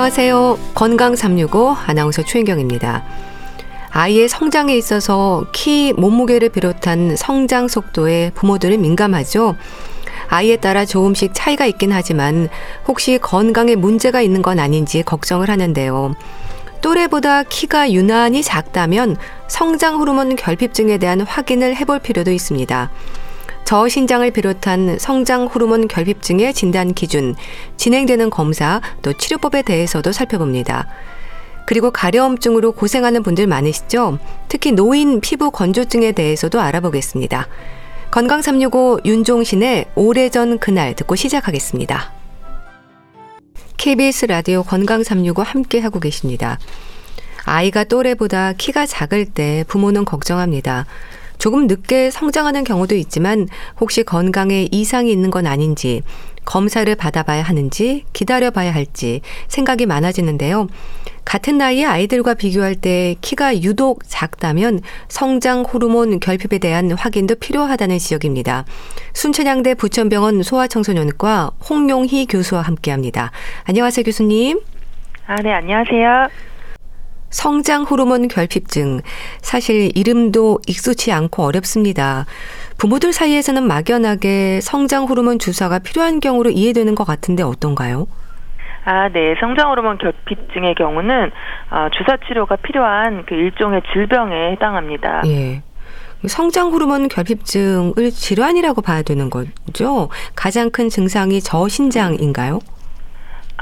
안녕하세요. 건강 365 아나운서 최인경입니다. 아이의 성장에 있어서 키, 몸무게를 비롯한 성장 속도에 부모들은 민감하죠. 아이에 따라 조금씩 차이가 있긴 하지만 혹시 건강에 문제가 있는 건 아닌지 걱정을 하는데요. 또래보다 키가 유난히 작다면 성장 호르몬 결핍증에 대한 확인을 해볼 필요도 있습니다. 저신장을 비롯한 성장 호르몬 결핍증의 진단 기준, 진행되는 검사, 또 치료법에 대해서도 살펴봅니다. 그리고 가려움증으로 고생하는 분들 많으시죠? 특히 노인 피부 건조증에 대해서도 알아보겠습니다. 건강 365 윤종신의 오래전 그날 듣고 시작하겠습니다. KBS 라디오 건강 365 함께 하고 계십니다. 아이가 또래보다 키가 작을 때 부모는 걱정합니다. 조금 늦게 성장하는 경우도 있지만 혹시 건강에 이상이 있는 건 아닌지 검사를 받아봐야 하는지 기다려봐야 할지 생각이 많아지는데요. 같은 나이의 아이들과 비교할 때 키가 유독 작다면 성장 호르몬 결핍에 대한 확인도 필요하다는 지적입니다. 순천향대 부천병원 소아청소년과 홍용희 교수와 함께합니다. 안녕하세요, 교수님. 아, 네, 안녕하세요. 성장 호르몬 결핍증. 사실 이름도 익숙치 않고 어렵습니다. 부모들 사이에서는 막연하게 성장 호르몬 주사가 필요한 경우로 이해되는 것 같은데 어떤가요? 아, 네. 성장 호르몬 결핍증의 경우는 어, 주사 치료가 필요한 그 일종의 질병에 해당합니다. 예. 성장 호르몬 결핍증을 질환이라고 봐야 되는 거죠? 가장 큰 증상이 저신장인가요?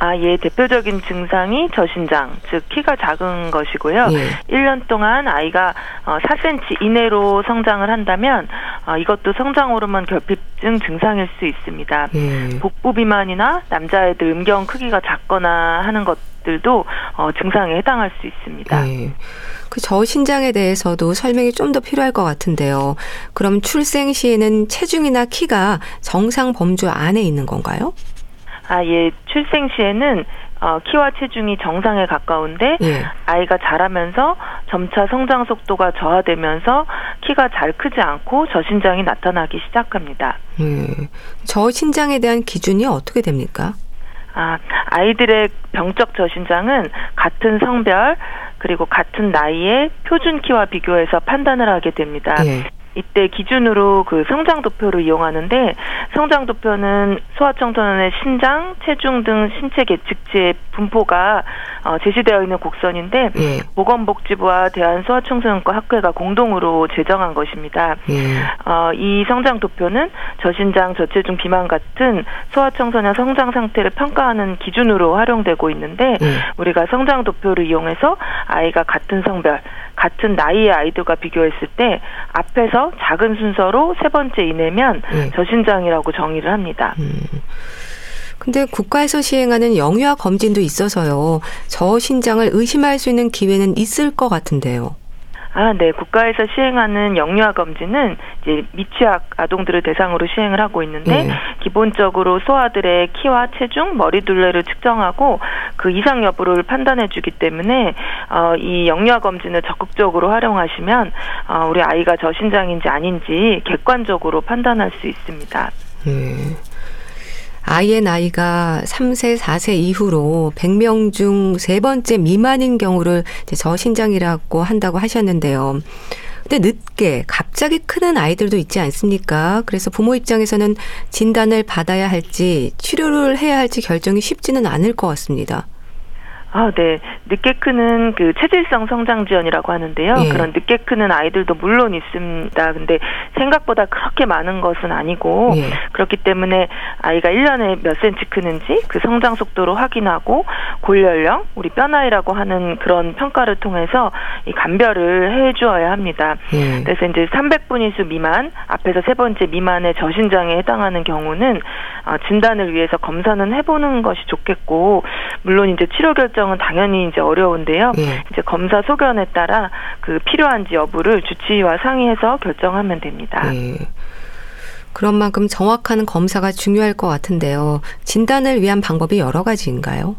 아 예 대표적인 증상이 저신장, 즉 키가 작은 것이고요. 예. 1년 동안 아이가 4cm 어, 이내로 성장을 한다면 어, 이것도 성장 호르몬 결핍증 증상일 수 있습니다. 예. 복부 비만이나 남자애들 음경 크기가 작거나 하는 것들도 어, 증상에 해당할 수 있습니다. 예. 그 저신장에 대해서도 설명이 좀 더 필요할 것 같은데요. 그럼 출생 시에는 체중이나 키가 정상 범주 안에 있는 건가요? 아, 예. 출생 시에는 어, 키와 체중이 정상에 가까운데 예. 아이가 자라면서 점차 성장 속도가 저하되면서 키가 잘 크지 않고 저신장이 나타나기 시작합니다. 예. 저신장에 대한 기준이 어떻게 됩니까? 아, 아이들의 병적 저신장은 같은 성별 그리고 같은 나이의 표준 키와 비교해서 판단을 하게 됩니다. 예. 이때 기준으로 그 성장 도표를 이용하는데 성장 도표는 소아청소년의 신장, 체중 등 신체 계측지의 분포가 어, 제시되어 있는 곡선인데 예. 보건복지부와 대한소아청소년과 학회가 공동으로 제정한 것입니다. 예. 어, 이 성장 도표는 저신장, 저체중 비만 같은 소아청소년 성장 상태를 평가하는 기준으로 활용되고 있는데 예. 우리가 성장 도표를 이용해서 아이가 같은 성별, 같은 나이의 아이들과 비교했을 때 앞에서 작은 순서로 세 번째 이내면 네. 저신장이라고 정의를 합니다. 음. 근데 국가에서 시행하는 영유아 검진도 있어서요. 저신장을 의심할 수 있는 기회는 있을 것 같은데요. 아, 네. 국가에서 시행하는 영유아 검진은 이제 미취학 아동들을 대상으로 시행을 하고 있는데 네. 기본적으로 소아들의 키와 체중, 머리 둘레를 측정하고 그 이상 여부를 판단해 주기 때문에 어, 이 영유아 검진을 적극적으로 활용하시면 어, 우리 아이가 저신장인지 아닌지 객관적으로 판단할 수 있습니다. 네. 아이의 나이가 3세, 4세 이후로 100명 중 세 번째 미만인 경우를 저신장이라고 한다고 하셨는데요. 근데 늦게 갑자기 크는 아이들도 있지 않습니까? 그래서 부모 입장에서는 진단을 받아야 할지 치료를 해야 할지 결정이 쉽지는 않을 것 같습니다. 아, 네. 늦게 크는 그 체질성 성장 지연이라고 하는데요. 예. 그런 늦게 크는 아이들도 물론 있습니다. 근데 생각보다 그렇게 많은 것은 아니고 예. 그렇기 때문에 아이가 1년에 몇 센치 크는지 그 성장 속도로 확인하고 골연령, 우리 뼈나이라고 하는 그런 평가를 통해서 이 감별을 해 주어야 합니다. 예. 그래서 이제 300분위수 미만, 앞에서 세 번째 미만의 저신장에 해당하는 경우는 어, 진단을 위해서 검사는 해 보는 것이 좋겠고 물론 이제 치료 결정 결정은 당연히 이제 어려운데요. 예. 이제 검사 소견에 따라 그 필요한지 여부를 주치의와 상의해서 결정하면 됩니다. 예. 그런 만큼 정확한 검사가 중요할 것 같은데요. 진단을 위한 방법이 여러 가지인가요?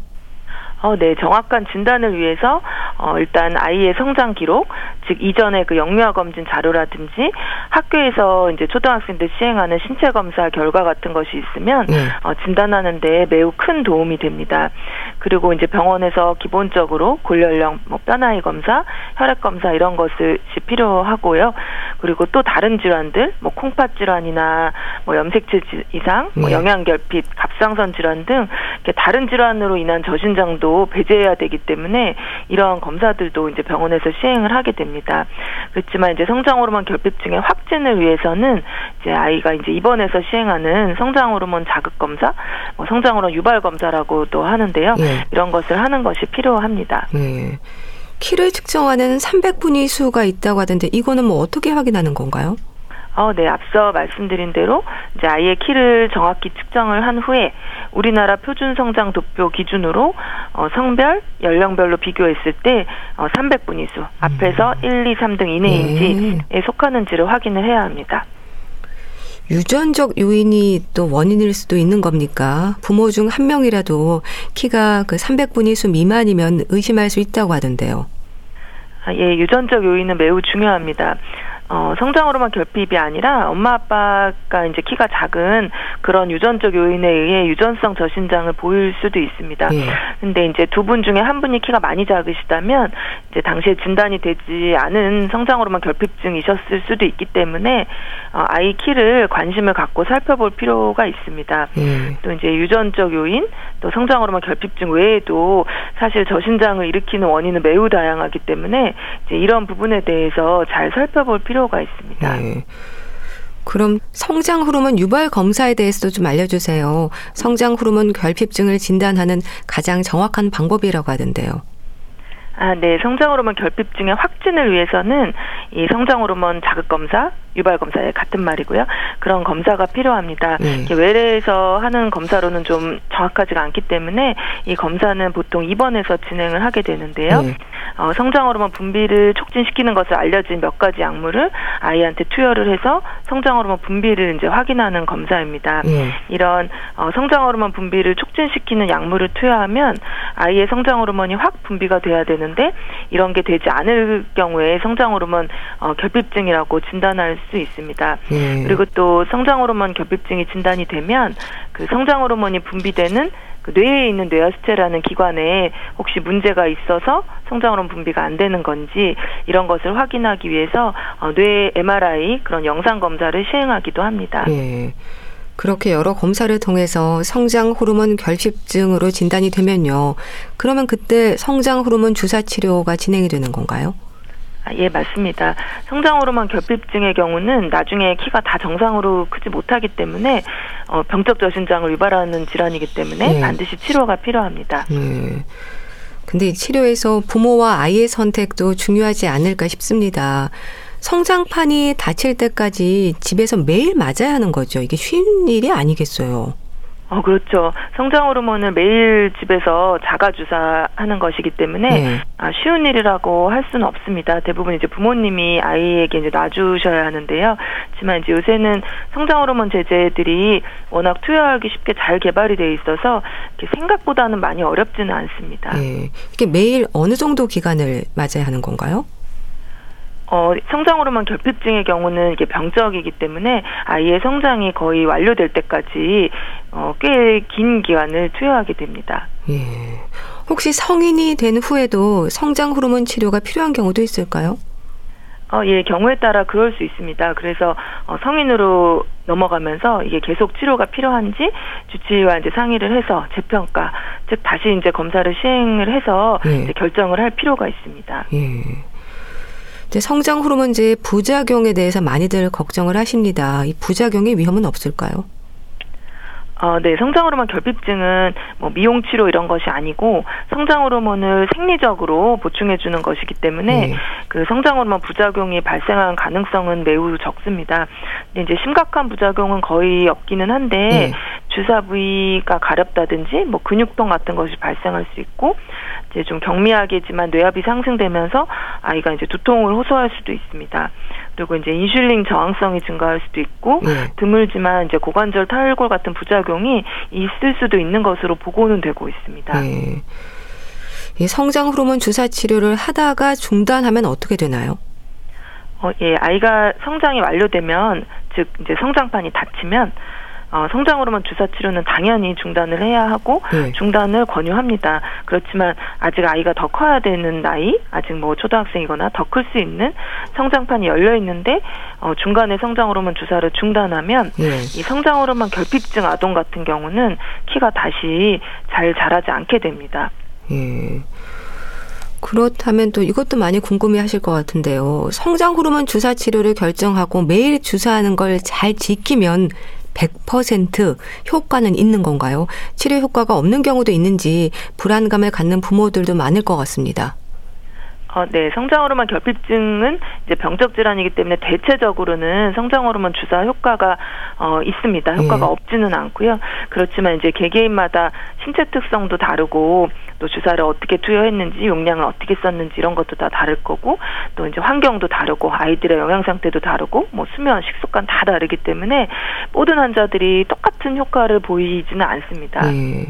어, 네, 정확한 진단을 위해서 어, 일단 아이의 성장 기록, 즉 이전에 그 영유아 검진 자료라든지 학교에서 이제 초등학생들 시행하는 신체 검사 결과 같은 것이 있으면 네. 어, 진단하는 데 매우 큰 도움이 됩니다. 그리고 이제 병원에서 기본적으로 골연령, 뭐 뼈나이 검사, 혈액 검사 이런 것이 필요하고요. 그리고 또 다른 질환들, 뭐 콩팥 질환이나 뭐 염색체 이상, 뭐 네. 영양결핍, 갑상선 질환 등 다른 질환으로 인한 저신장도 배제해야 되기 때문에 이러한 검사들도 이제 병원에서 시행을 하게 됩니다. 그렇지만 이제 성장 호르몬 결핍증의 확진을 위해서는 이제 아이가 이제 입원해서 시행하는 성장 호르몬 자극 검사, 뭐 성장 호르몬 유발 검사라고도 하는데요. 네. 이런 것을 하는 것이 필요합니다. 네. 키를 측정하는 300분위 수가 있다고 하던데 이거는 뭐 어떻게 확인하는 건가요? 어, 네, 앞서 말씀드린 대로 이제 아이의 키를 정확히 측정을 한 후에 우리나라 표준 성장 도표 기준으로 어, 성별, 연령별로 비교했을 때 어, 300분위 수 앞에서 음. 1, 2, 3등 이내인지에 네. 속하는지를 확인을 해야 합니다. 유전적 요인이 또 원인일 수도 있는 겁니까? 부모 중 한 명이라도 키가 그 300분위 수 미만이면 의심할 수 있다고 하던데요. 아, 예, 유전적 요인은 매우 중요합니다. 어, 성장호르몬 결핍이 아니라 엄마 아빠가 이제 키가 작은 그런 유전적 요인에 의해 유전성 저신장을 보일 수도 있습니다. 예. 근데 이제 두 분 중에 한 분이 키가 많이 작으시다면 이제 당시에 진단이 되지 않은 성장호르몬 결핍증이셨을 수도 있기 때문에 어, 아이 키를 관심을 갖고 살펴볼 필요가 있습니다. 예. 또 이제 유전적 요인, 또 성장호르몬 결핍증 외에도 사실 저신장을 일으키는 원인은 매우 다양하기 때문에 이제 이런 부분에 대해서 잘 살펴볼 필요 필요가 있습니다. 네. 그럼 성장 호르몬 유발 검사에 대해서도 좀 알려주세요. 성장 호르몬 결핍증을 진단하는 가장 정확한 방법이라고 하던데요. 아, 네. 성장 호르몬 결핍증의 확진을 위해서는 이 성장 호르몬 자극 검사, 유발 검사에 같은 말이고요. 그런 검사가 필요합니다. 네. 외래에서 하는 검사로는 좀 정확하지가 않기 때문에 이 검사는 보통 입원해서 진행을 하게 되는데요. 네. 어, 성장 호르몬 분비를 촉진시키는 것을 알려진 몇 가지 약물을 아이한테 투여를 해서 성장 호르몬 분비를 이제 확인하는 검사입니다. 네. 이런 어, 성장 호르몬 분비를 촉진시키는 약물을 투여하면 아이의 성장 호르몬이 확 분비가 돼야 되는데 이런 게 되지 않을 경우에 성장 호르몬 어, 결핍증이라고 진단할 수 있습니다. 예. 그리고 또 성장 호르몬 결핍증이 진단이 되면 그 성장 호르몬이 분비되는 그 뇌에 있는 뇌하수체라는 기관에 혹시 문제가 있어서 성장 호르몬 분비가 안 되는 건지 이런 것을 확인하기 위해서 어, 뇌 MRI 그런 영상 검사를 시행하기도 합니다. 예. 그렇게 여러 검사를 통해서 성장 호르몬 결핍증으로 진단이 되면요. 그러면 그때 성장 호르몬 주사 치료가 진행이 되는 건가요? 아, 예, 맞습니다. 성장 호르몬 결핍증의 경우는 나중에 키가 다 정상으로 크지 못하기 때문에 어, 병적 저신장을 유발하는 질환이기 때문에 네. 반드시 치료가 필요합니다. 네. 근데 치료에서 부모와 아이의 선택도 중요하지 않을까 싶습니다. 성장판이 다칠 때까지 집에서 매일 맞아야 하는 거죠. 이게 쉬운 일이 아니겠어요. 어, 그렇죠. 성장 호르몬을 매일 집에서 자가 주사하는 것이기 때문에 네. 아, 쉬운 일이라고 할 수는 없습니다. 대부분 이제 부모님이 아이에게 이제 놔주셔야 하는데요. 하지만 이제 요새는 성장 호르몬 제제들이 워낙 투여하기 쉽게 잘 개발이 돼 있어서 생각보다는 많이 어렵지는 않습니다. 네. 이게 매일 어느 정도 기간을 맞아야 하는 건가요? 어, 성장 호르몬 결핍증의 경우는 이게 병적이기 때문에 아이의 성장이 거의 완료될 때까지 어, 꽤 긴 기간을 투여하게 됩니다. 예. 혹시 성인이 된 후에도 성장 호르몬 치료가 필요한 경우도 있을까요? 어, 예, 경우에 따라 그럴 수 있습니다. 그래서 어, 성인으로 넘어가면서 이게 계속 치료가 필요한지 주치의와 이제 상의를 해서 재평가, 즉 다시 이제 검사를 시행을 해서 예. 이제 결정을 할 필요가 있습니다. 예. 성장 호르몬제의 부작용에 대해서 많이들 걱정을 하십니다. 이 부작용의 위험은 없을까요? 어, 네, 성장 호르몬 결핍증은 뭐 미용 치료 이런 것이 아니고 성장 호르몬을 생리적으로 보충해 주는 것이기 때문에 네. 그 성장 호르몬 부작용이 발생할 가능성은 매우 적습니다. 근데 이제 심각한 부작용은 거의 없기는 한데 네. 주사 부위가 가렵다든지 뭐 근육통 같은 것이 발생할 수 있고 이제 좀 경미하게지만 뇌압이 상승되면서 아이가 이제 두통을 호소할 수도 있습니다. 그리고 이제 인슐린 저항성이 증가할 수도 있고 네. 드물지만 이제 고관절 탈골 같은 부작용이 있을 수도 있는 것으로 보고는 되고 있습니다. 네. 이 성장 호르몬 주사 치료를 하다가 중단하면 어떻게 되나요? 어, 예, 아이가 성장이 완료되면 즉 이제 성장판이 닫히면 어, 성장 호르몬 주사 치료는 당연히 중단을 해야 하고 네. 중단을 권유합니다. 그렇지만 아직 아이가 더 커야 되는 나이, 아직 뭐 초등학생이거나 더 클 수 있는 성장판이 열려 있는데 어, 중간에 성장 호르몬 주사를 중단하면 네. 이 성장 호르몬 결핍증 아동 같은 경우는 키가 다시 잘 자라지 않게 됩니다. 예. 그렇다면 또 이것도 많이 궁금해 하실 것 같은데요. 성장 호르몬 주사 치료를 결정하고 매일 주사하는 걸 잘 지키면 100% 효과는 있는 건가요? 치료 효과가 없는 경우도 있는지 불안감을 갖는 부모들도 많을 것 같습니다. 어, 네. 성장 호르몬 결핍증은 이제 병적 질환이기 때문에 대체적으로는 성장 호르몬 주사 효과가 어, 있습니다. 효과가 예. 없지는 않고요. 그렇지만 이제 개개인마다 신체 특성도 다르고 또 주사를 어떻게 투여했는지 용량을 어떻게 썼는지 이런 것도 다 다를 거고 또 이제 환경도 다르고 아이들의 영양 상태도 다르고 뭐 수면 식습관 다 다르기 때문에 모든 환자들이 똑같은 효과를 보이지는 않습니다. 예.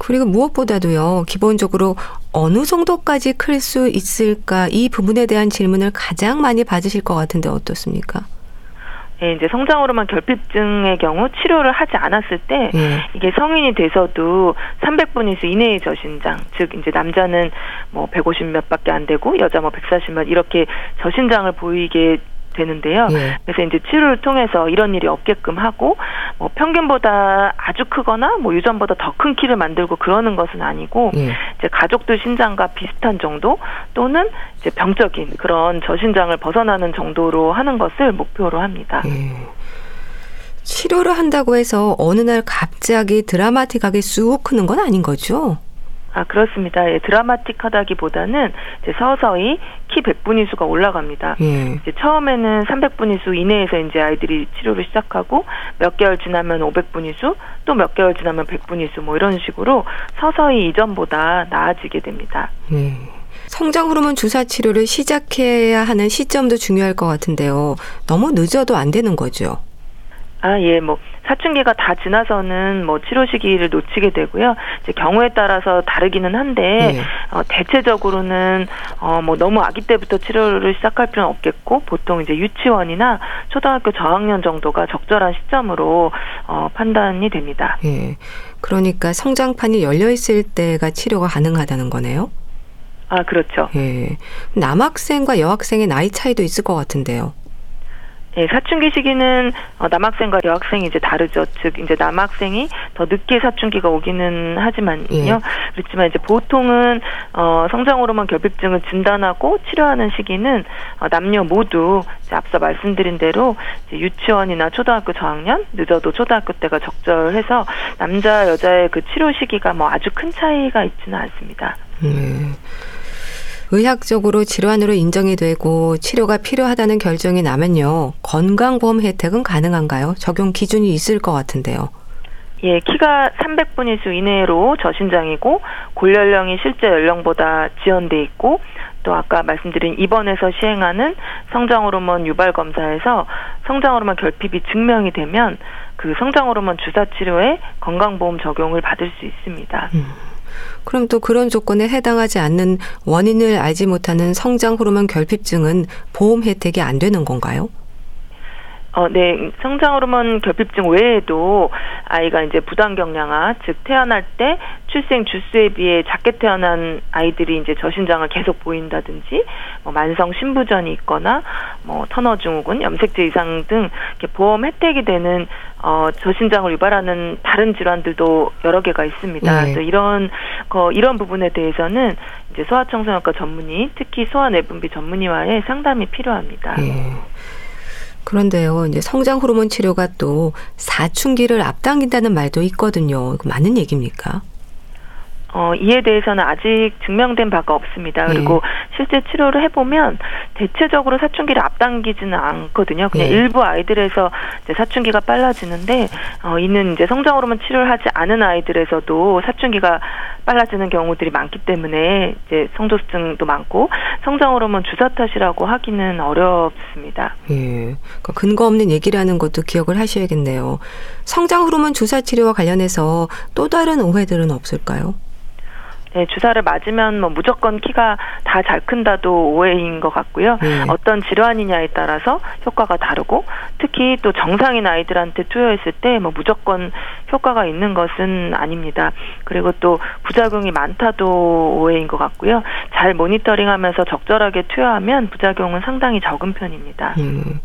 그리고 무엇보다도요, 기본적으로 어느 정도까지 클 수 있을까 이 부분에 대한 질문을 가장 많이 받으실 것 같은데 어떻습니까? 예, 이제 성장 호르몬 결핍증의 경우 치료를 하지 않았을 때 예. 이게 성인이 돼서도 300분 이수 이내의 저신장, 즉 이제 남자는 뭐 150 몇밖에 안 되고 여자 뭐 140몇 이렇게 저신장을 보이게 되는데요. 예. 그래서 이제 치료를 통해서 이런 일이 없게끔 하고 뭐 평균보다 아주 크거나 뭐 유전보다 더 큰 키를 만들고 그러는 것은 아니고 예. 이제 가족들 신장과 비슷한 정도 또는 이제 병적인 그런 저신장을 벗어나는 정도로 하는 것을 목표로 합니다. 예. 치료를 한다고 해서 어느 날 갑자기 드라마틱하게 쑥 크는 건 아닌 거죠? 아 그렇습니다. 예, 드라마틱하다기보다는 이제 서서히 키 100분위 수가 올라갑니다. 예. 이제 처음에는 300분위 수 이내에서 이제 아이들이 치료를 시작하고 몇 개월 지나면 500분위 수, 또 몇 개월 지나면 100분위 수, 뭐 이런 식으로 서서히 이전보다 나아지게 됩니다. 예. 성장 호르몬 주사 치료를 시작해야 하는 시점도 중요할 것 같은데요. 너무 늦어도 안 되는 거죠. 아, 예, 뭐, 사춘기가 다 지나서는 뭐 치료 시기를 놓치게 되고요. 이제 경우에 따라서 다르기는 한데, 네. 어, 대체적으로는, 어, 뭐 너무 아기 때부터 치료를 시작할 필요는 없겠고, 보통 이제 유치원이나 초등학교 저학년 정도가 적절한 시점으로, 어, 판단이 됩니다. 예. 그러니까 성장판이 열려 있을 때가 치료가 가능하다는 거네요? 아, 그렇죠. 예. 남학생과 여학생의 나이 차이도 있을 것 같은데요. 예, 사춘기 시기는 어, 남학생과 여학생이 이제 다르죠. 즉 이제 남학생이 더 늦게 사춘기가 오기는 하지만요. 예. 그렇지만 이제 보통은 어, 성장 호르몬 결핍증을 진단하고 치료하는 시기는 어, 남녀 모두 이제 앞서 말씀드린 대로 이제 유치원이나 초등학교 저학년 늦어도 초등학교 때가 적절해서 남자 여자의 그 치료 시기가 뭐 아주 큰 차이가 있지는 않습니다. 음. 의학적으로 질환으로 인정이 되고 치료가 필요하다는 결정이 나면요. 건강보험 혜택은 가능한가요? 적용 기준이 있을 것 같은데요. 예, 키가 300분위수 이내로 저신장이고 골연령이 실제 연령보다 지연돼 있고 또 아까 말씀드린 입원에서 시행하는 성장 호르몬 유발 검사에서 성장 호르몬 결핍이 증명이 되면 그 성장 호르몬 주사 치료에 건강보험 적용을 받을 수 있습니다. 음. 그럼 또 그런 조건에 해당하지 않는 원인을 알지 못하는 성장 호르몬 결핍증은 보험 혜택이 안 되는 건가요? 어, 네. 성장 호르몬 결핍증 외에도 아이가 이제 부당경량화, 즉 태어날 때 출생 주수에 비해 작게 태어난 아이들이 이제 저신장을 계속 보인다든지, 뭐 만성 신부전이 있거나, 뭐 터너 증후군, 염색체 이상 등 이렇게 보험 혜택이 되는 어, 저신장을 유발하는 다른 질환들도 여러 개가 있습니다. 네. 이런 거 이런 부분에 대해서는 이제 소아청소년과 전문의, 특히 소아내분비 전문의와의 상담이 필요합니다. 네. 그런데요, 이제 성장 호르몬 치료가 또 사춘기를 앞당긴다는 말도 있거든요. 맞는 얘기입니까? 어, 이에 대해서는 아직 증명된 바가 없습니다. 그리고 네. 실제 치료를 해보면 대체적으로 사춘기를 앞당기지는 않거든요. 그냥 네. 일부 아이들에서 이제 사춘기가 빨라지는데, 어, 이는 이제 성장 호르몬 치료를 하지 않은 아이들에서도 사춘기가 빨라지는 경우들이 많기 때문에 이제 성조증도 많고 성장 호르몬 주사 탓이라고 하기는 어렵습니다. 예. 그러니까 근거 없는 얘기라는 것도 기억을 하셔야겠네요. 성장 호르몬 주사 치료와 관련해서 또 다른 오해들은 없을까요? 네, 주사를 맞으면 뭐 무조건 키가 다 잘 큰다도 오해인 것 같고요. 네. 어떤 질환이냐에 따라서 효과가 다르고 특히 또 정상인 아이들한테 투여했을 때 뭐 무조건 효과가 있는 것은 아닙니다. 그리고 또 부작용이 많다도 오해인 것 같고요. 잘 모니터링하면서 적절하게 투여하면 부작용은 상당히 적은 편입니다. 음.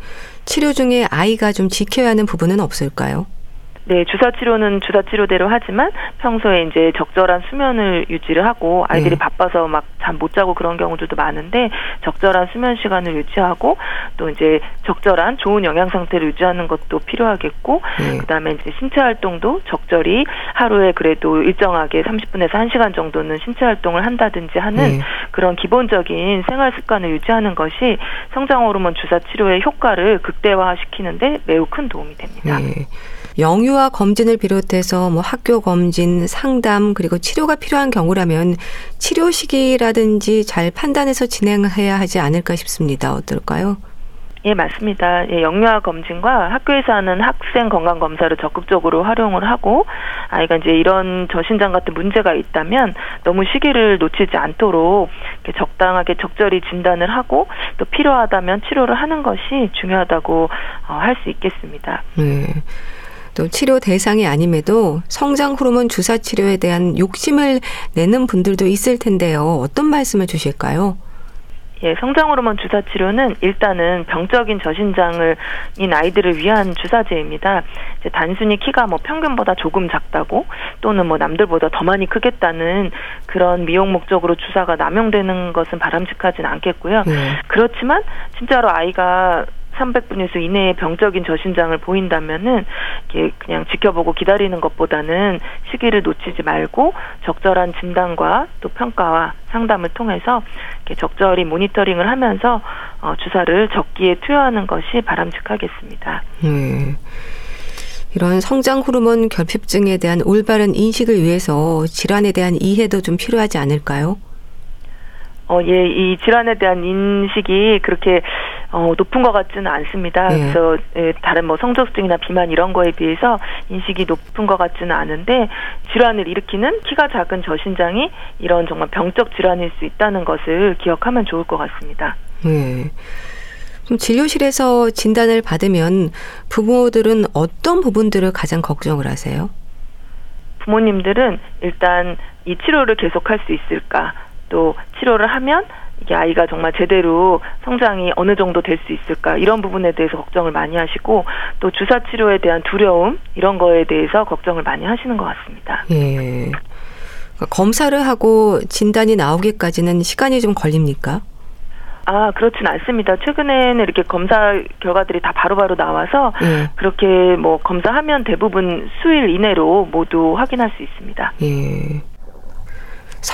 치료 중에 아이가 좀 지켜야 하는 부분은 없을까요? 네, 주사 치료는 주사 치료대로 하지만 평소에 이제 적절한 수면을 유지를 하고 아이들이 네. 바빠서 막 잠 못 자고 그런 경우들도 많은데 적절한 수면 시간을 유지하고 또 이제 적절한 좋은 영양 상태를 유지하는 것도 필요하겠고 네. 그다음에 이제 신체 활동도 적절히 하루에 그래도 일정하게 30분에서 1시간 정도는 신체 활동을 한다든지 하는 네. 그런 기본적인 생활 습관을 유지하는 것이 성장 호르몬 주사 치료의 효과를 극대화시키는데 매우 큰 도움이 됩니다. 네. 영유아 검진을 비롯해서 뭐 학교 검진, 상담 그리고 치료가 필요한 경우라면 치료 시기라든지 잘 판단해서 진행해야 하지 않을까 싶습니다. 어떨까요? 예, 맞습니다. 예, 영유아 검진과 학교에서 하는 학생 건강 검사를 적극적으로 활용을 하고 아이가 이제 이런 저신장 같은 문제가 있다면 너무 시기를 놓치지 않도록 적당하게 적절히 진단을 하고 또 필요하다면 치료를 하는 것이 중요하다고 어, 할 수 있겠습니다. 네. 또 치료 대상이 아님에도 성장 호르몬 주사 치료에 대한 욕심을 내는 분들도 있을 텐데요. 어떤 말씀을 주실까요? 예, 성장 호르몬 주사 치료는 일단은 병적인 저신장을 인 아이들을 위한 주사제입니다. 이제 단순히 키가 뭐 평균보다 조금 작다고 또는 뭐 남들보다 더 많이 크겠다는 그런 미용 목적으로 주사가 남용되는 것은 바람직하진 않겠고요. 네. 그렇지만 진짜로 아이가 300분일수 이내에 병적인 저신장을 보인다면은 그냥 지켜보고 기다리는 것보다는 시기를 놓치지 말고 적절한 진단과 또 평가와 상담을 통해서 이렇게 적절히 모니터링을 하면서 어, 주사를 적기에 투여하는 것이 바람직하겠습니다. 음. 이런 성장 호르몬 결핍증에 대한 올바른 인식을 위해서 질환에 대한 이해도 좀 필요하지 않을까요? 어, 예, 이 질환에 대한 인식이 그렇게 어, 높은 것 같지는 않습니다. 네. 그래서 예, 다른 뭐 성적증이나 비만 이런 거에 비해서 인식이 높은 것 같지는 않은데 질환을 일으키는 키가 작은 저신장이 이런 정말 병적 질환일 수 있다는 것을 기억하면 좋을 것 같습니다. 네. 그럼 진료실에서 진단을 받으면 부모들은 어떤 부분들을 가장 걱정을 하세요? 부모님들은 일단 이 치료를 계속할 수 있을까? 또 치료를 하면 이게 아이가 정말 제대로 성장이 어느 정도 될 수 있을까 이런 부분에 대해서 걱정을 많이 하시고 또 주사 치료에 대한 두려움 이런 거에 대해서 걱정을 많이 하시는 것 같습니다. 예. 그러니까 검사를 하고 진단이 나오기까지는 시간이 좀 걸립니까? 아, 그렇진 않습니다. 최근에는 이렇게 검사 결과들이 다 바로바로 바로 나와서 예. 그렇게 뭐 검사하면 대부분 수일 이내로 모두 확인할 수 있습니다. 예.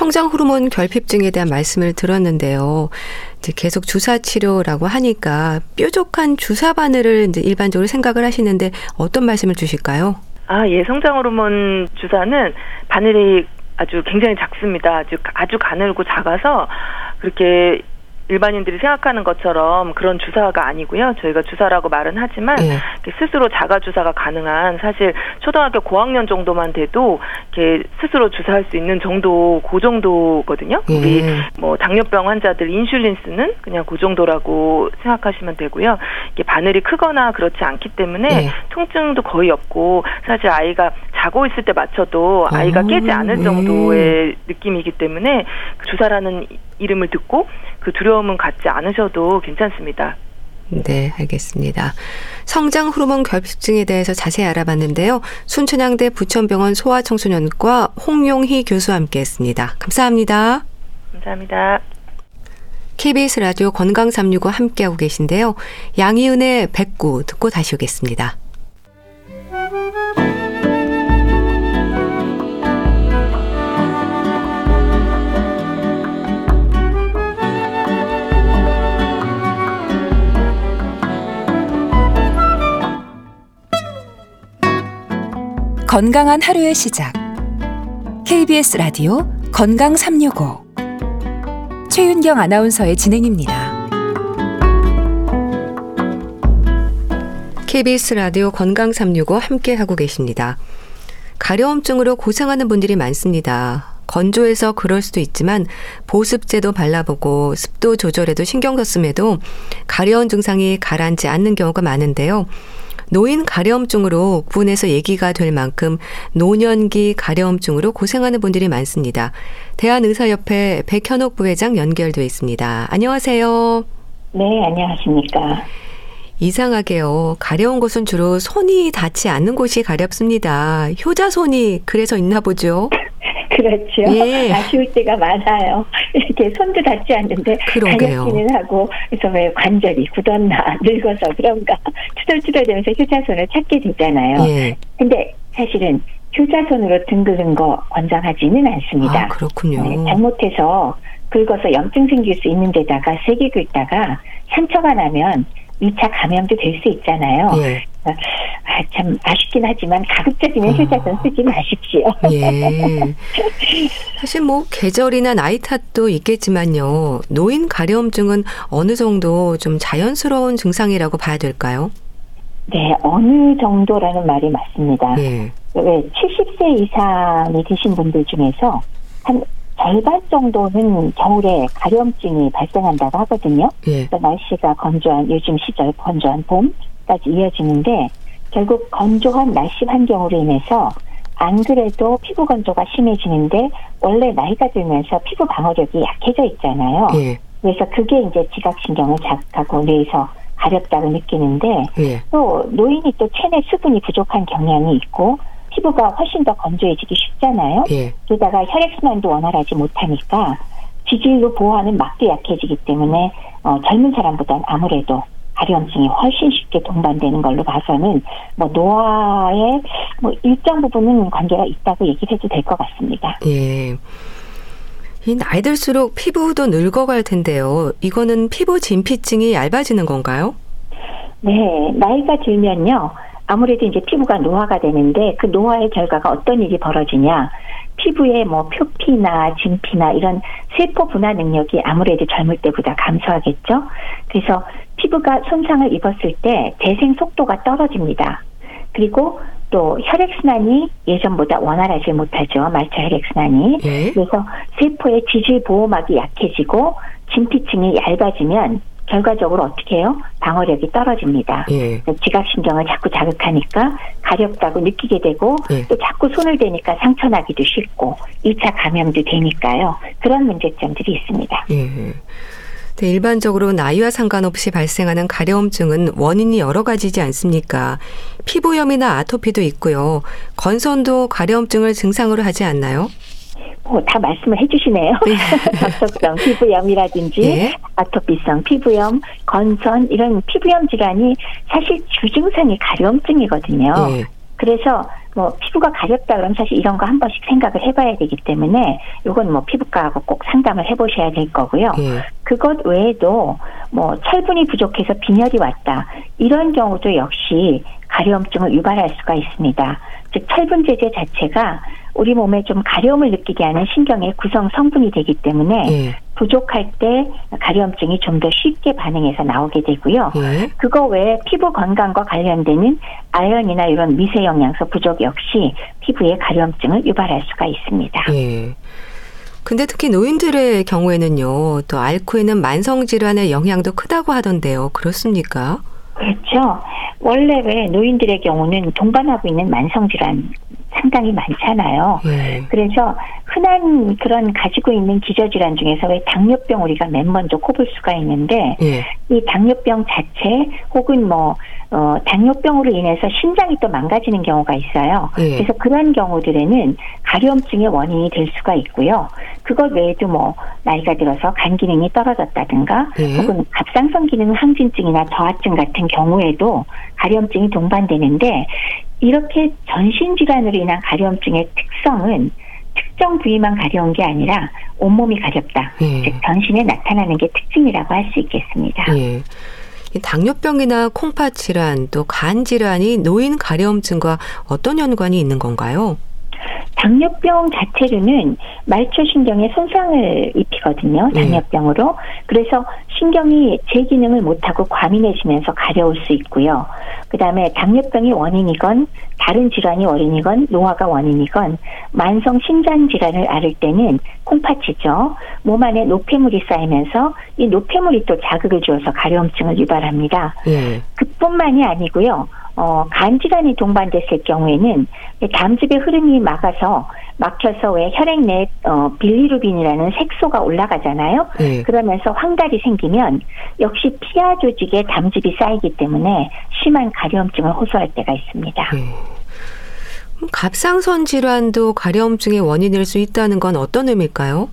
성장 호르몬 결핍증에 대한 말씀을 들었는데요. 이제 계속 주사 치료라고 하니까 뾰족한 주사 바늘을 이제 일반적으로 생각을 하시는데 어떤 말씀을 주실까요? 아, 예. 성장 호르몬 주사는 바늘이 아주 굉장히 작습니다. 아주 아주 가늘고 작아서 그렇게 일반인들이 생각하는 것처럼 그런 주사가 아니고요. 저희가 주사라고 말은 하지만 네. 스스로 자가 주사가 가능한 사실 초등학교 고학년 정도만 돼도 이렇게 스스로 주사할 수 있는 정도 그 정도거든요. 네. 우리 뭐 당뇨병 환자들 인슐린 쓰는 그냥 그 정도라고 생각하시면 되고요. 이게 바늘이 크거나 그렇지 않기 때문에 네. 통증도 거의 없고 사실 아이가 자고 있을 때 맞춰도 아이가 깨지 않을 네. 정도의 느낌이기 때문에 주사라는 이름을 듣고 그 두려움은 갖지 않으셔도 괜찮습니다. 네, 알겠습니다. 성장 호르몬 결핍증에 대해서 자세히 알아봤는데요. 순천향대 부천병원 소아청소년과 홍용희 교수와 함께 했습니다. 감사합니다. 감사합니다. KBS 라디오 건강 365 함께하고 계신데요. 양희은의 백구 듣고 다시 오겠습니다. 건강한 하루의 시작. KBS 라디오 건강 365. 최윤경 아나운서의 진행입니다. KBS 라디오 건강 365 함께 하고 계십니다. 가려움증으로 고생하는 분들이 많습니다. 건조해서 그럴 수도 있지만 보습제도 발라보고 습도 조절에도 신경 썼음에도 가려운 증상이 가라앉지 않는 경우가 많은데요. 노인 가려움증으로 군에서 얘기가 될 만큼 노년기 가려움증으로 고생하는 분들이 많습니다. 대한의사협회 백현옥 부회장 연결돼 있습니다. 안녕하세요. 네, 안녕하십니까. 이상하게요. 가려운 곳은 주로 손이 닿지 않는 곳이 가렵습니다. 효자손이 그래서 있나 보죠? 그렇죠. 예. 아쉬울 때가 많아요. 이렇게 손도 닿지 않는데 가렵기는 하고 그래서 왜 관절이 굳었나 늙어서 그런가 투덜투덜대면서 효자손을 찾게 되잖아요. 예. 근데 사실은 효자손으로 등 긁은 거 권장하지는 않습니다. 아, 그렇군요. 네, 잘못해서 긁어서 염증 생길 수 있는 데다가 세게 긁다가 상처가 나면 2차 감염도 될 수 있잖아요. 예. 아, 참 아쉽긴 하지만 가급적이면 휴자선 아. 쓰지 마십시오. 예. 사실 뭐 계절이나 나이 탓도 있겠지만요. 노인 가려움증은 어느 정도 좀 자연스러운 증상이라고 봐야 될까요? 네, 어느 정도라는 말이 맞습니다. 예. 왜 70세 이상이 드신 분들 중에서 한 절반 정도는 겨울에 가려움증이 발생한다고 하거든요. 예. 그러니까 날씨가 건조한 요즘 시절 건조한 봄 까지 이어지는데 결국 건조한 날씨 환경으로 인해서 안 그래도 피부 건조가 심해지는데 원래 나이가 들면서 피부 방어력이 약해져 있잖아요. 예. 그래서 그게 이제 지각신경을 자극하고 뇌에서 가렵다고 느끼는데 예. 또 노인이 또 체내 수분이 부족한 경향이 있고 피부가 훨씬 더 건조해지기 쉽잖아요. 예. 게다가 혈액순환도 원활하지 못하니까 지질로 보호하는 막도 약해지기 때문에 어, 젊은 사람보다는 아무래도 가려움증이 훨씬 쉽게 동반되는 걸로 봐서는 뭐 노화의 뭐 일정 부분은 관계가 있다고 얘기를 해도 될 것 같습니다. 예. 이 나이 들수록 피부도 늙어갈 텐데요. 이거는 피부 진피층이 얇아지는 건가요? 네, 나이가 들면요. 아무래도 이제 피부가 노화가 되는데 그 노화의 결과가 어떤 일이 벌어지냐. 피부의 뭐 표피나 진피나 이런 세포 분화 능력이 아무래도 젊을 때보다 감소하겠죠. 그래서 피부가 손상을 입었을 때 재생 속도가 떨어집니다. 그리고 또 혈액순환이 예전보다 원활하지 못하죠. 말차 혈액순환이. 예? 그래서 세포의 지질 보호막이 약해지고 진피층이 얇아지면 결과적으로 어떻게 해요? 방어력이 떨어집니다. 예. 지각신경을 자꾸 자극하니까 가렵다고 느끼게 되고 예. 또 자꾸 손을 대니까 상처 나기도 쉽고 2차 감염도 되니까요. 그런 문제점들이 있습니다. 예. 네, 일반적으로 나이와 상관없이 발생하는 가려움증은 원인이 여러 가지지 않습니까? 피부염이나 아토피도 있고요. 건선도 가려움증을 증상으로 하지 않나요? 어, 다 말씀을 해주시네요. 네. 접촉성 피부염이라든지 네. 아토피성 피부염, 건선 이런 피부염 질환이 사실 주증상이 가려움증이거든요. 네. 그래서 뭐 피부가 가렵다 그러면 사실 이런 거 한 번씩 생각을 해봐야 되기 때문에 이건 뭐 피부과하고 꼭 상담을 해보셔야 될 거고요. 예. 그것 외에도 뭐 철분이 부족해서 빈혈이 왔다 이런 경우도 역시 가려움증을 유발할 수가 있습니다. 즉 철분 제제 자체가 우리 몸에 좀 가려움을 느끼게 하는 신경의 구성 성분이 되기 때문에 예. 부족할 때 가려움증이 좀 더 쉽게 반응해서 나오게 되고요. 예. 그거 외에 피부 건강과 관련되는 아연이나 이런 미세 영양소 부족 역시 피부에 가려움증을 유발할 수가 있습니다. 예. 근데 특히 노인들의 경우에는요, 또 앓고 있는 만성 질환의 영향도 크다고 하던데요. 그렇습니까? 그렇죠. 원래 왜 노인들의 경우는 동반하고 있는 만성 질환 상당히 많잖아요. 네. 그래서 흔한 그런 가지고 있는 기저질환 중에서 왜 당뇨병 우리가 맨 먼저 꼽을 수가 있는데 네. 이 당뇨병 자체 혹은 뭐 어, 당뇨병으로 인해서 신장이 또 망가지는 경우가 있어요. 네. 그래서 그런 경우들에는 가려움증의 원인이 될 수가 있고요. 그것 외에도 뭐 나이가 들어서 간 기능이 떨어졌다든가 네. 혹은 갑상선 기능 항진증이나 저하증 같은 경우에도 가려움증이 동반되는데 이렇게 전신 질환으로 인한 가려움증의 특성은 특정 부위만 가려운 게 아니라 온몸이 가렵다. 예. 즉 전신에 나타나는 게 특징이라고 할 수 있겠습니다. 예. 당뇨병이나 콩팥 질환 또 간 질환이 노인 가려움증과 어떤 연관이 있는 건가요? 당뇨병 자체로는 말초 신경에 손상을 입히거든요. 네. 당뇨병으로. 네. 그래서 신경이 제 기능을 못하고 과민해지면서 가려울 수 있고요. 그 다음에 당뇨병이 원인이건 다른 질환이 원인이건 노화가 원인이건 만성 신장 질환을 앓을 때는 콩팥이죠. 몸 안에 노폐물이 쌓이면서 이 노폐물이 또 자극을 주어서 가려움증을 유발합니다. 네. 그뿐만이 아니고요. 어, 간 질환이 동반됐을 경우에는 담즙의 흐름이 막아서 막혀서 왜 혈액 내 어, 빌리루빈이라는 색소가 올라가잖아요. 네. 그러면서 황달이 생기면 역시 피하 조직에 담즙이 쌓이기 때문에 심한 가려움증을 호소할 때가 있습니다. 네. 갑상선 질환도 가려움증의 원인일 수 있다는 건 어떤 의미일까요?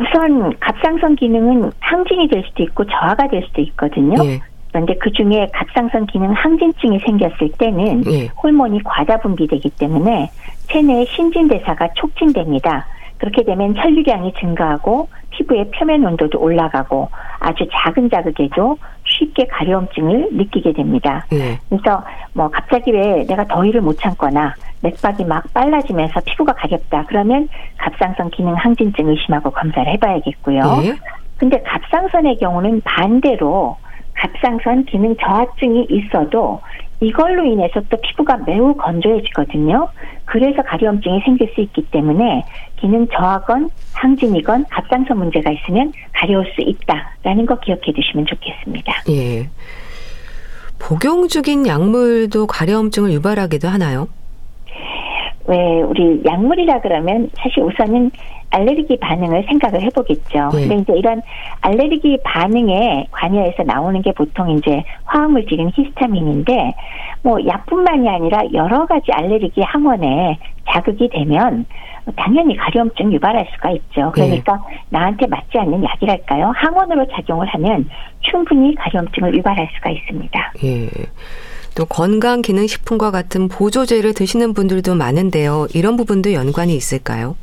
우선 갑상선 기능은 항진이 될 수도 있고 저하가 될 수도 있거든요. 네. 그런데 그 중에 갑상선 기능 항진증이 생겼을 때는 예. 호르몬이 과다 분비되기 때문에 체내의 신진 대사가 촉진됩니다. 그렇게 되면 혈류량이 증가하고 피부의 표면 온도도 올라가고 아주 작은 자극에도 쉽게 가려움증을 느끼게 됩니다. 네. 그래서 뭐 갑자기 왜 내가 더위를 못 참거나 맥박이 막 빨라지면서 피부가 가렵다 그러면 갑상선 기능 항진증 의심하고 검사를 해봐야겠고요. 네. 근데 갑상선의 경우는 반대로 갑상선 기능 저하증이 있어도 이걸로 인해서 또 피부가 매우 건조해지거든요. 그래서 가려움증이 생길 수 있기 때문에 기능 저하건 항진이건 갑상선 문제가 있으면 가려울 수 있다라는 거 기억해 두시면 좋겠습니다. 예. 복용 중인 약물도 가려움증을 유발하기도 하나요? 왜 우리 약물이라 그러면 사실 우선은 알레르기 반응을 생각을 해보겠죠. 네. 근데 이제 이런 알레르기 반응에 관여해서 나오는 게 보통 이제 화학물질인 히스타민인데 뭐 약뿐만이 아니라 여러 가지 알레르기 항원에 자극이 되면 당연히 가려움증 유발할 수가 있죠. 그러니까 네. 나한테 맞지 않는 약이랄까요? 항원으로 작용을 하면 충분히 가려움증을 유발할 수가 있습니다. 예. 또 건강기능식품과 같은 보조제를 드시는 분들도 많은데요. 이런 부분도 연관이 있을까요?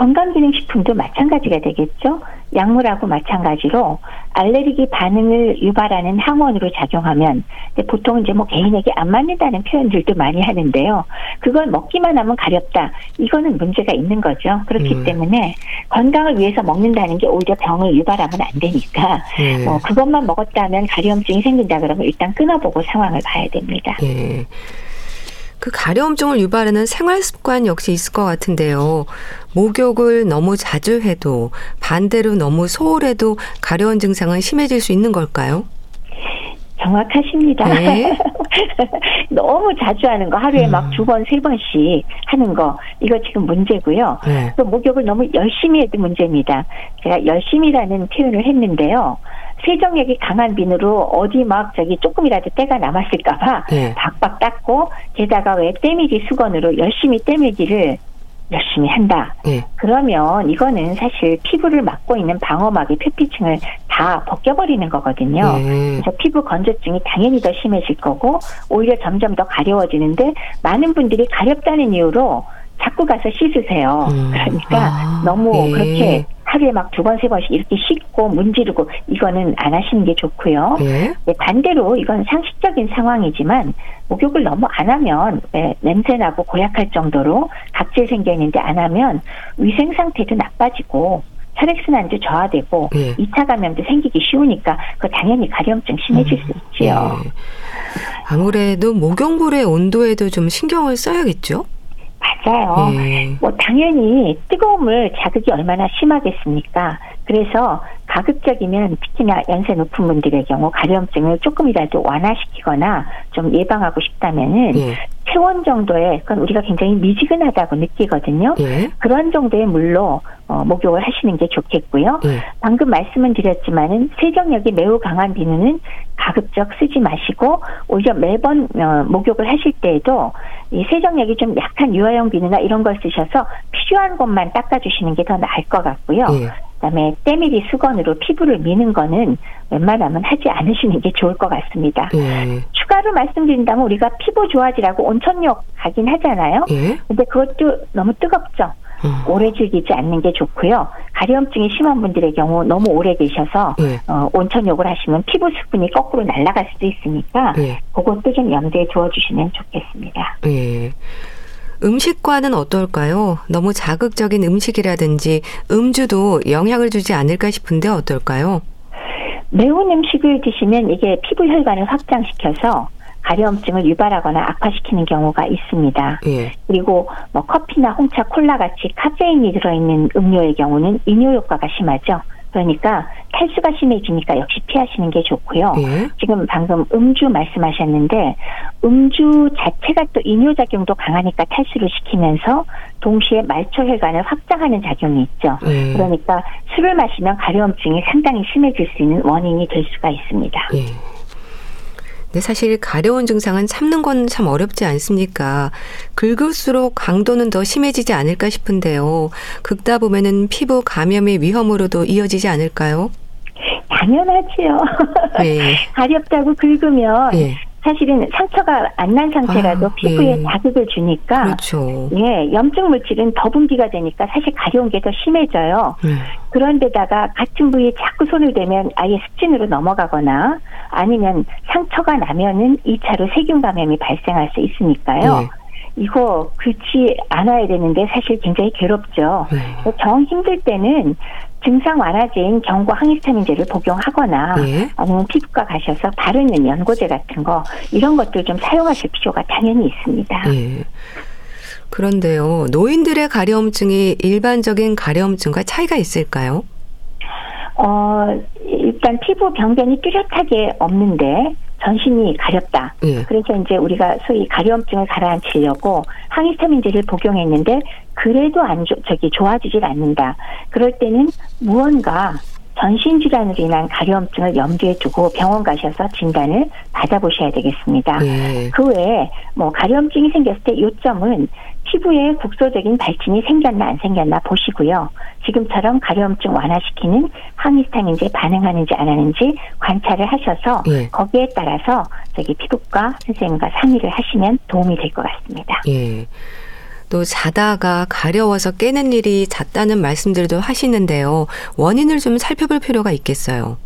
건강기능식품도 마찬가지가 되겠죠. 약물하고 마찬가지로 알레르기 반응을 유발하는 항원으로 작용하면 보통 이제 뭐 개인에게 안 맞는다는 표현들도 많이 하는데요. 그걸 먹기만 하면 가렵다. 이거는 문제가 있는 거죠. 그렇기 음. 때문에 건강을 위해서 먹는다는 게 오히려 병을 유발하면 안 되니까 음. 뭐 그것만 먹었다 하면 가려움증이 생긴다 그러면 일단 끊어보고 상황을 봐야 됩니다. 예. 그 가려움증을 유발하는 생활 습관 역시 있을 것 같은데요. 목욕을 너무 자주 해도 반대로 너무 소홀해도 가려운 증상은 심해질 수 있는 걸까요? 정확하십니다. 네. 너무 자주 하는 거 하루에 음. 막두 번, 세 번씩 하는 거 이거 지금 문제고요. 네. 또 목욕을 너무 열심히 해도 문제입니다. 제가 열심히라는 표현을 했는데요. 세정력이 강한 비누로 어디 막 저기 조금이라도 때가 남았을까봐 네. 박박 닦고 게다가 왜 때밀이 수건으로 열심히 때밀기를 열심히 한다. 네. 그러면 이거는 사실 피부를 막고 있는 방어막의 표피층을 다 벗겨버리는 거거든요. 네. 그래서 피부 건조증이 당연히 더 심해질 거고 오히려 점점 더 가려워지는데 많은 분들이 가렵다는 이유로 자꾸 가서 씻으세요. 음. 그러니까 아, 너무 네. 그렇게 하루에 막 두 번, 세 번씩 이렇게 씻고 문지르고 이거는 안 하시는 게 좋고요. 네. 네, 반대로 이건 상식적인 상황이지만 목욕을 너무 안 하면 네, 냄새나고 고약할 정도로 각질 생겨 있는데 안 하면 위생 상태도 나빠지고 혈액순환도 저하되고 네. 2차 감염도 생기기 쉬우니까 그 당연히 가려움증 심해질 음, 수 있지요. 네. 아무래도 목욕물의 온도에도 좀 신경을 써야겠죠? 맞아요. 네. 뭐 당연히 뜨거움을 자극이 얼마나 심하겠습니까? 그래서 가급적이면 특히나 연세 높은 분들의 경우 가려움증을 조금이라도 완화시키거나 좀 예방하고 싶다면은 네. 체온 정도의 그건 우리가 굉장히 미지근하다고 느끼거든요. 네. 그런 정도의 물로 어, 목욕을 하시는 게 좋겠고요. 네. 방금 말씀은 드렸지만은 세정력이 매우 강한 비누는 가급적 쓰지 마시고 오히려 매번 어, 목욕을 하실 때에도 이 세정력이 좀 약한 유아용 비누나 이런 걸 쓰셔서 필요한 곳만 닦아주시는 게 더 나을 것 같고요. 네. 그다음에 때밀이 수건으로 피부를 미는 거는 웬만하면 하지 않으시는 게 좋을 것 같습니다. 예. 추가로 말씀드린다면 우리가 피부 좋아지라고 온천욕 가긴 하잖아요. 예. 근데 그것도 너무 뜨겁죠. 음. 오래 즐기지 않는 게 좋고요. 가려움증이 심한 분들의 경우 너무 오래 계셔서 예. 어, 온천욕을 하시면 피부 수분이 거꾸로 날아갈 수도 있으니까 예. 그것도 좀 염두에 두어주시면 좋겠습니다. 예. 음식과는 어떨까요? 너무 자극적인 음식이라든지 음주도 영향을 주지 않을까 싶은데 어떨까요? 매운 음식을 드시면 이게 피부 혈관을 확장시켜서 가려움증을 유발하거나 악화시키는 경우가 있습니다. 예. 그리고 뭐 커피나 홍차, 콜라 같이 카페인이 들어있는 음료의 경우는 이뇨 효과가 심하죠. 그러니까 탈수가 심해지니까 역시 피하시는 게 좋고요. 예. 지금 방금 음주 말씀하셨는데 음주 자체가 또 이뇨작용도 강하니까 탈수를 시키면서 동시에 말초혈관을 확장하는 작용이 있죠. 예. 그러니까 술을 마시면 가려움증이 상당히 심해질 수 있는 원인이 될 수가 있습니다. 예. 근데 사실 가려운 증상은 참는 건 참 어렵지 않습니까? 긁을수록 강도는 더 심해지지 않을까 싶은데요. 긁다 보면은 피부 감염의 위험으로도 이어지지 않을까요? 당연하지요. 네. 가렵다고 긁으면 네. 사실은 상처가 안 난 상태라도 아, 피부에 예. 자극을 주니까 그렇죠. 예, 염증 물질은 더 분비가 되니까 사실 가려운 게 더 심해져요. 음. 그런데다가 같은 부위에 자꾸 손을 대면 아예 습진으로 넘어가거나 아니면 상처가 나면은 2차로 세균 감염이 발생할 수 있으니까요. 예. 이거 그렇지 않아야 되는데 사실 굉장히 괴롭죠. 네. 정 힘들 때는 증상 완화제인 경과 항히스타민제를 복용하거나 네. 아니면 피부과 가셔서 바르는 연고제 같은 거 이런 것들 좀 사용하실 필요가 당연히 있습니다. 네. 그런데요, 노인들의 가려움증이 일반적인 가려움증과 차이가 있을까요? 어, 일단 피부 병변이 뚜렷하게 없는데 전신이 가렵다. 예. 그래서 이제 우리가 소위 가려움증을 가라앉히려고 항히스타민제를 복용했는데 그래도 안 조, 저기 좋아지질 않는다. 그럴 때는 무언가 전신 질환으로 인한 가려움증을 염두에 두고 병원 가셔서 진단을 받아보셔야 되겠습니다. 예. 그 외에 뭐 가려움증이 생겼을 때 요점은 피부에 국소적인 발진이 생겼나 안 생겼나 보시고요. 지금처럼 가려움증 완화시키는 항히스타민제 반응하는지 안 하는지 관찰을 하셔서 예. 거기에 따라서 저기 피부과 선생님과 상의를 하시면 도움이 될 것 같습니다. 예. 또 자다가 가려워서 깨는 일이 잦다는 말씀들도 하시는데요. 원인을 좀 살펴볼 필요가 있겠어요.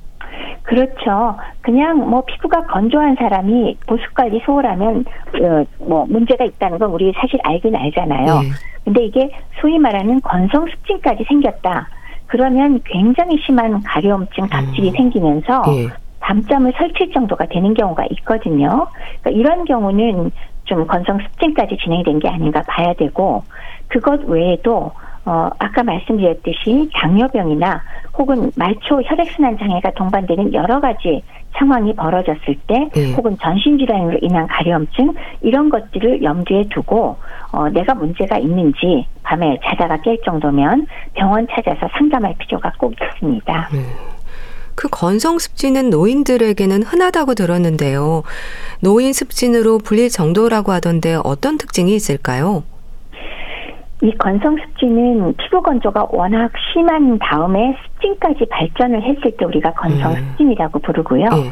그렇죠. 그냥 뭐 피부가 건조한 사람이 보습 관리 소홀하면 어, 뭐 문제가 있다는 건 우리 사실 알긴 알잖아요. 네. 근데 이게 소위 말하는 건성 습진까지 생겼다. 그러면 굉장히 심한 가려움증 각질이 음. 생기면서 네. 밤잠을 설칠 정도가 되는 경우가 있거든요. 그러니까 이런 경우는 좀 건성 습진까지 진행된 게 아닌가 봐야 되고 그것 외에도 어, 아까 말씀드렸듯이 당뇨병이나 혹은 말초 혈액순환 장애가 동반되는 여러 가지 상황이 벌어졌을 때 네. 혹은 전신질환으로 인한 가려움증 이런 것들을 염두에 두고 어, 내가 문제가 있는지 밤에 자다가 깰 정도면 병원 찾아서 상담할 필요가 꼭 있습니다. 네. 그 건성 습진은 노인들에게는 흔하다고 들었는데요. 노인 습진으로 불릴 정도라고 하던데 어떤 특징이 있을까요? 이 건성 습진은 피부 건조가 워낙 심한 다음에 습진까지 발전을 했을 때 우리가 건성 음. 습진이라고 부르고요. 네.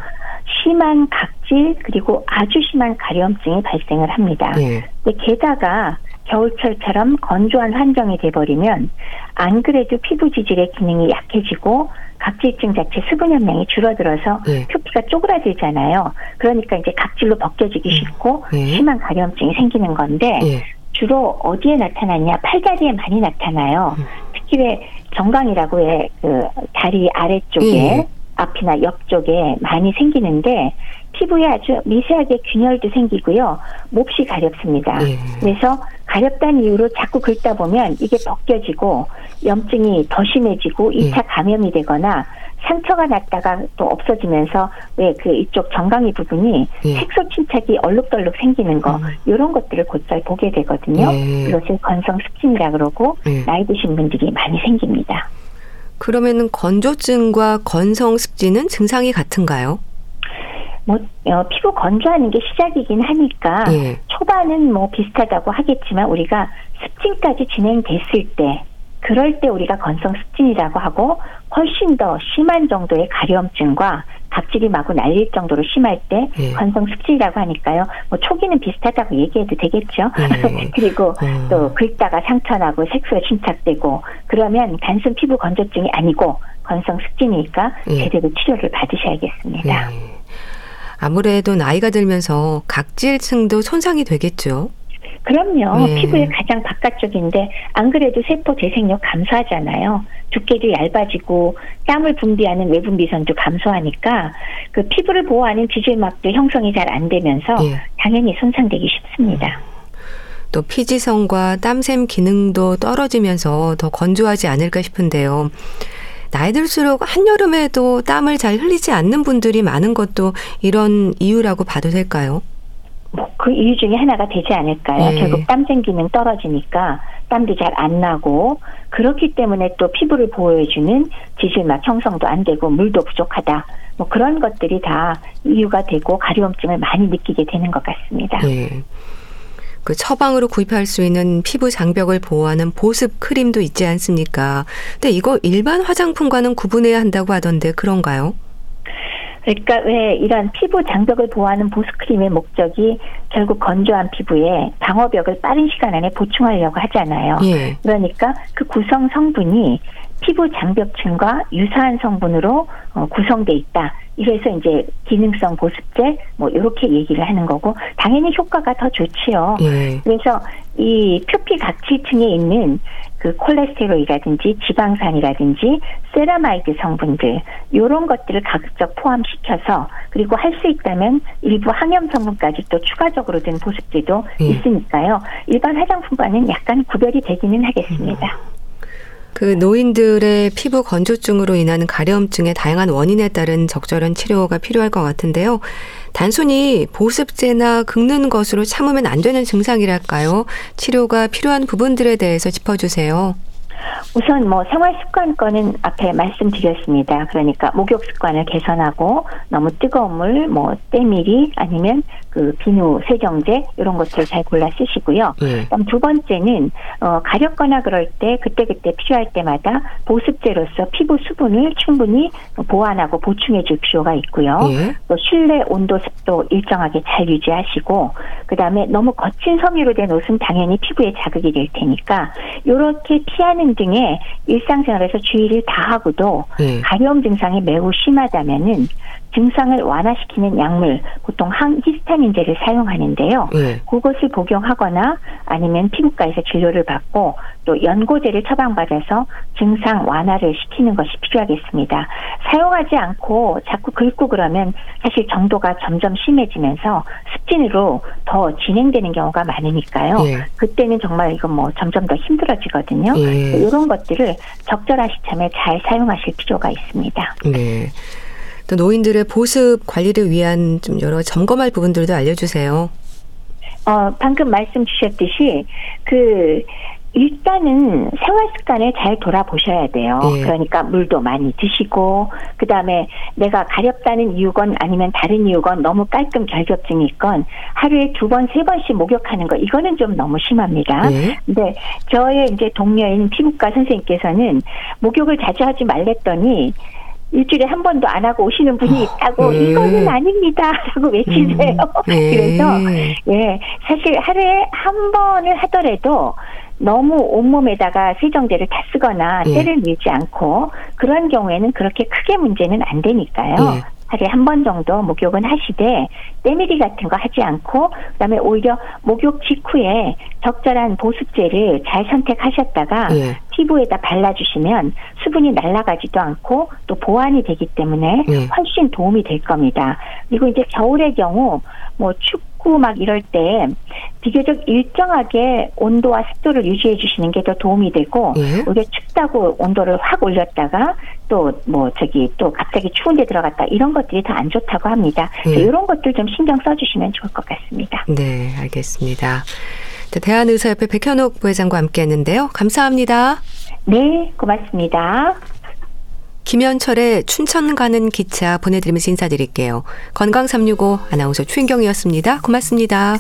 심한 각질 그리고 아주 심한 가려움증이 발생을 합니다. 네. 게다가 겨울철처럼 건조한 환경이 돼버리면 안 그래도 피부 지질의 기능이 약해지고 각질증 자체 수분 함량이 줄어들어서 네. 표피가 쪼그라들잖아요. 그러니까 이제 각질로 벗겨지기 음. 쉽고 네. 심한 가려움증이 생기는 건데 네. 주로 어디에 나타나냐? 팔다리에 많이 나타나요. 음. 특히 왜 정강이라고 해 그 다리 아래쪽에 예. 앞이나 옆 쪽에 많이 생기는데 피부에 아주 미세하게 균열도 생기고요. 몹시 가렵습니다. 예. 그래서 가렵다는 이유로 자꾸 긁다 보면 이게 벗겨지고 염증이 더 심해지고 2차 예. 감염이 되거나 상처가 났다가 또 없어지면서 왜 그 이쪽 정강이 부분이 예. 색소 침착이 얼룩덜룩 생기는 거 음. 이런 것들을 곧잘 보게 되거든요. 예. 이것을 건성 습진이라 그러고 예. 나이 드신 분들이 많이 생깁니다. 그러면은 건조증과 건성 습진은 증상이 같은가요? 뭐 어, 피부 건조하는 게 시작이긴 하니까 예. 초반은 뭐 비슷하다고 하겠지만 우리가 습진까지 진행됐을 때 그럴 때 우리가 건성 습진이라고 하고 훨씬 더 심한 정도의 가려움증과 각질이 마구 날릴 정도로 심할 때 예. 건성 습진이라고 하니까요. 뭐 초기는 비슷하다고 얘기해도 되겠죠. 예. 그리고 음. 또 긁다가 상처 나고 색소에 침착되고 그러면 단순 피부 건조증이 아니고 건성 습진이니까 예. 제대로 치료를 받으셔야겠습니다. 예. 아무래도 나이가 들면서 각질층도 손상이 되겠죠. 그럼요. 네. 피부의 가장 바깥쪽인데 안 그래도 세포 재생력 감소하잖아요. 두께도 얇아지고 땀을 분비하는 외분 비선도 감소하니까 그 피부를 보호하는 지질막도 형성이 잘 안 되면서 네. 당연히 손상되기 쉽습니다. 또 피지성과 땀샘 기능도 떨어지면서 더 건조하지 않을까 싶은데요. 나이 들수록 한여름에도 땀을 잘 흘리지 않는 분들이 많은 것도 이런 이유라고 봐도 될까요? 뭐그 이유 중에 하나가 되지 않을까요? 네. 결국 땀샘 기능 떨어지니까 땀도 잘 안 나고 그렇기 때문에 또 피부를 보호해주는 지질막 형성도 안 되고 물도 부족하다. 뭐 그런 것들이 다 이유가 되고 가려움증을 많이 느끼게 되는 것 같습니다. 네. 그 처방으로 구입할 수 있는 피부 장벽을 보호하는 보습 크림도 있지 않습니까? 근데 이거 일반 화장품과는 구분해야 한다고 하던데 그런가요? 그러니까 왜 이런 피부 장벽을 보호하는 보습크림의 목적이 결국 건조한 피부에 방어벽을 빠른 시간 안에 보충하려고 하잖아요. 예. 그러니까 그 구성 성분이 피부 장벽층과 유사한 성분으로 어, 구성돼 있다. 이래서 이제 기능성 보습제 뭐 이렇게 얘기를 하는 거고 당연히 효과가 더 좋지요. 예. 그래서 이 표피 각지층에 있는 그 콜레스테롤이라든지 지방산이라든지 세라마이드 성분들 이런 것들을 가급적 포함시켜서 그리고 할 수 있다면 일부 항염 성분까지 또 추가적으로 든 보습제도 예. 있으니까요. 일반 화장품과는 약간 구별이 되기는 하겠습니다. 음. 그 노인들의 피부 건조증으로 인한 가려움증의 다양한 원인에 따른 적절한 치료가 필요할 것 같은데요. 단순히 보습제나 긁는 것으로 참으면 안 되는 증상이랄까요? 치료가 필요한 부분들에 대해서 짚어주세요. 우선 뭐 생활 습관권은 앞에 말씀드렸습니다. 그러니까 목욕 습관을 개선하고 너무 뜨거운 물, 뭐 때밀이 아니면 그 비누 세정제 이런 것들 잘 골라 쓰시고요. 네. 그다음 두 번째는 어 가렵거나 그럴 때 그때 그때 필요할 때마다 보습제로서 피부 수분을 충분히 보완하고 보충해 줄 필요가 있고요. 네. 또 실내 온도 습도 일정하게 잘 유지하시고 그다음에 너무 거친 섬유로 된 옷은 당연히 피부에 자극이 될 테니까 이렇게 피하는 등의 일상생활에서 주의를 다하고도 네. 가려움 증상이 매우 심하다면은 증상을 완화시키는 약물 보통 항히스타민제를 사용하는데요. 네. 그것을 복용하거나 아니면 피부과에서 진료를 받고 또 연고제를 처방받아서 증상 완화를 시키는 것이 필요하겠습니다. 사용하지 않고 자꾸 긁고 그러면 사실 정도가 점점 심해지면서 습진으로 더 진행되는 경우가 많으니까요. 네. 그때는 정말 이건 뭐 점점 더 힘들어지거든요. 네. 이런 것들을 적절한 시점에 잘 사용하실 필요가 있습니다. 네. 또 노인들의 보습 관리를 위한 좀 여러 점검할 부분들도 알려주세요. 어, 방금 말씀 주셨듯이 그 일단은 생활 습관을 잘 돌아보셔야 돼요. 예. 그러니까 물도 많이 드시고 그 다음에 내가 가렵다는 이유건 아니면 다른 이유건 너무 깔끔 결벽증이 있건 하루에 두 번, 세 번씩 목욕하는 거 이거는 좀 너무 심합니다. 예. 근데 저의 이제 동료인 피부과 선생님께서는 목욕을 자주 하지 말랬더니 일주일에 한 번도 안 하고 오시는 분이 아, 있다고 네. 이거는 아닙니다라고 외치세요. 음, 네. 그래서 예 사실 하루에 한 번을 하더라도 너무 온몸에다가 세정제를 다 쓰거나 예. 때를 밀지 않고 그런 경우에는 그렇게 크게 문제는 안 되니까요. 예. 하루에 한 번 정도 목욕은 하시되 때밀이 같은 거 하지 않고 그다음에 오히려 목욕 직후에 적절한 보습제를 잘 선택하셨다가 예. 피부에다 발라주시면 수분이 날아가지도 않고 또 보완이 되기 때문에 예. 훨씬 도움이 될 겁니다. 그리고 이제 겨울의 경우 뭐 춥고 막 이럴 때 비교적 일정하게 온도와 습도를 유지해 주시는 게 더 도움이 되고 예. 오히려 춥다고 온도를 확 올렸다가 또 뭐 저기 또 갑자기 추운데 들어갔다 이런 것들이 더 안 좋다고 합니다. 예. 이런 것들 좀 신경 써주시면 좋을 것 같습니다. 네, 알겠습니다. 대한의사협회 백현옥 부회장과 함께했는데요. 감사합니다. 네, 고맙습니다. 김현철의 춘천 가는 기차 보내드리면서 인사드릴게요. 건강365 아나운서 최인경이었습니다. 고맙습니다.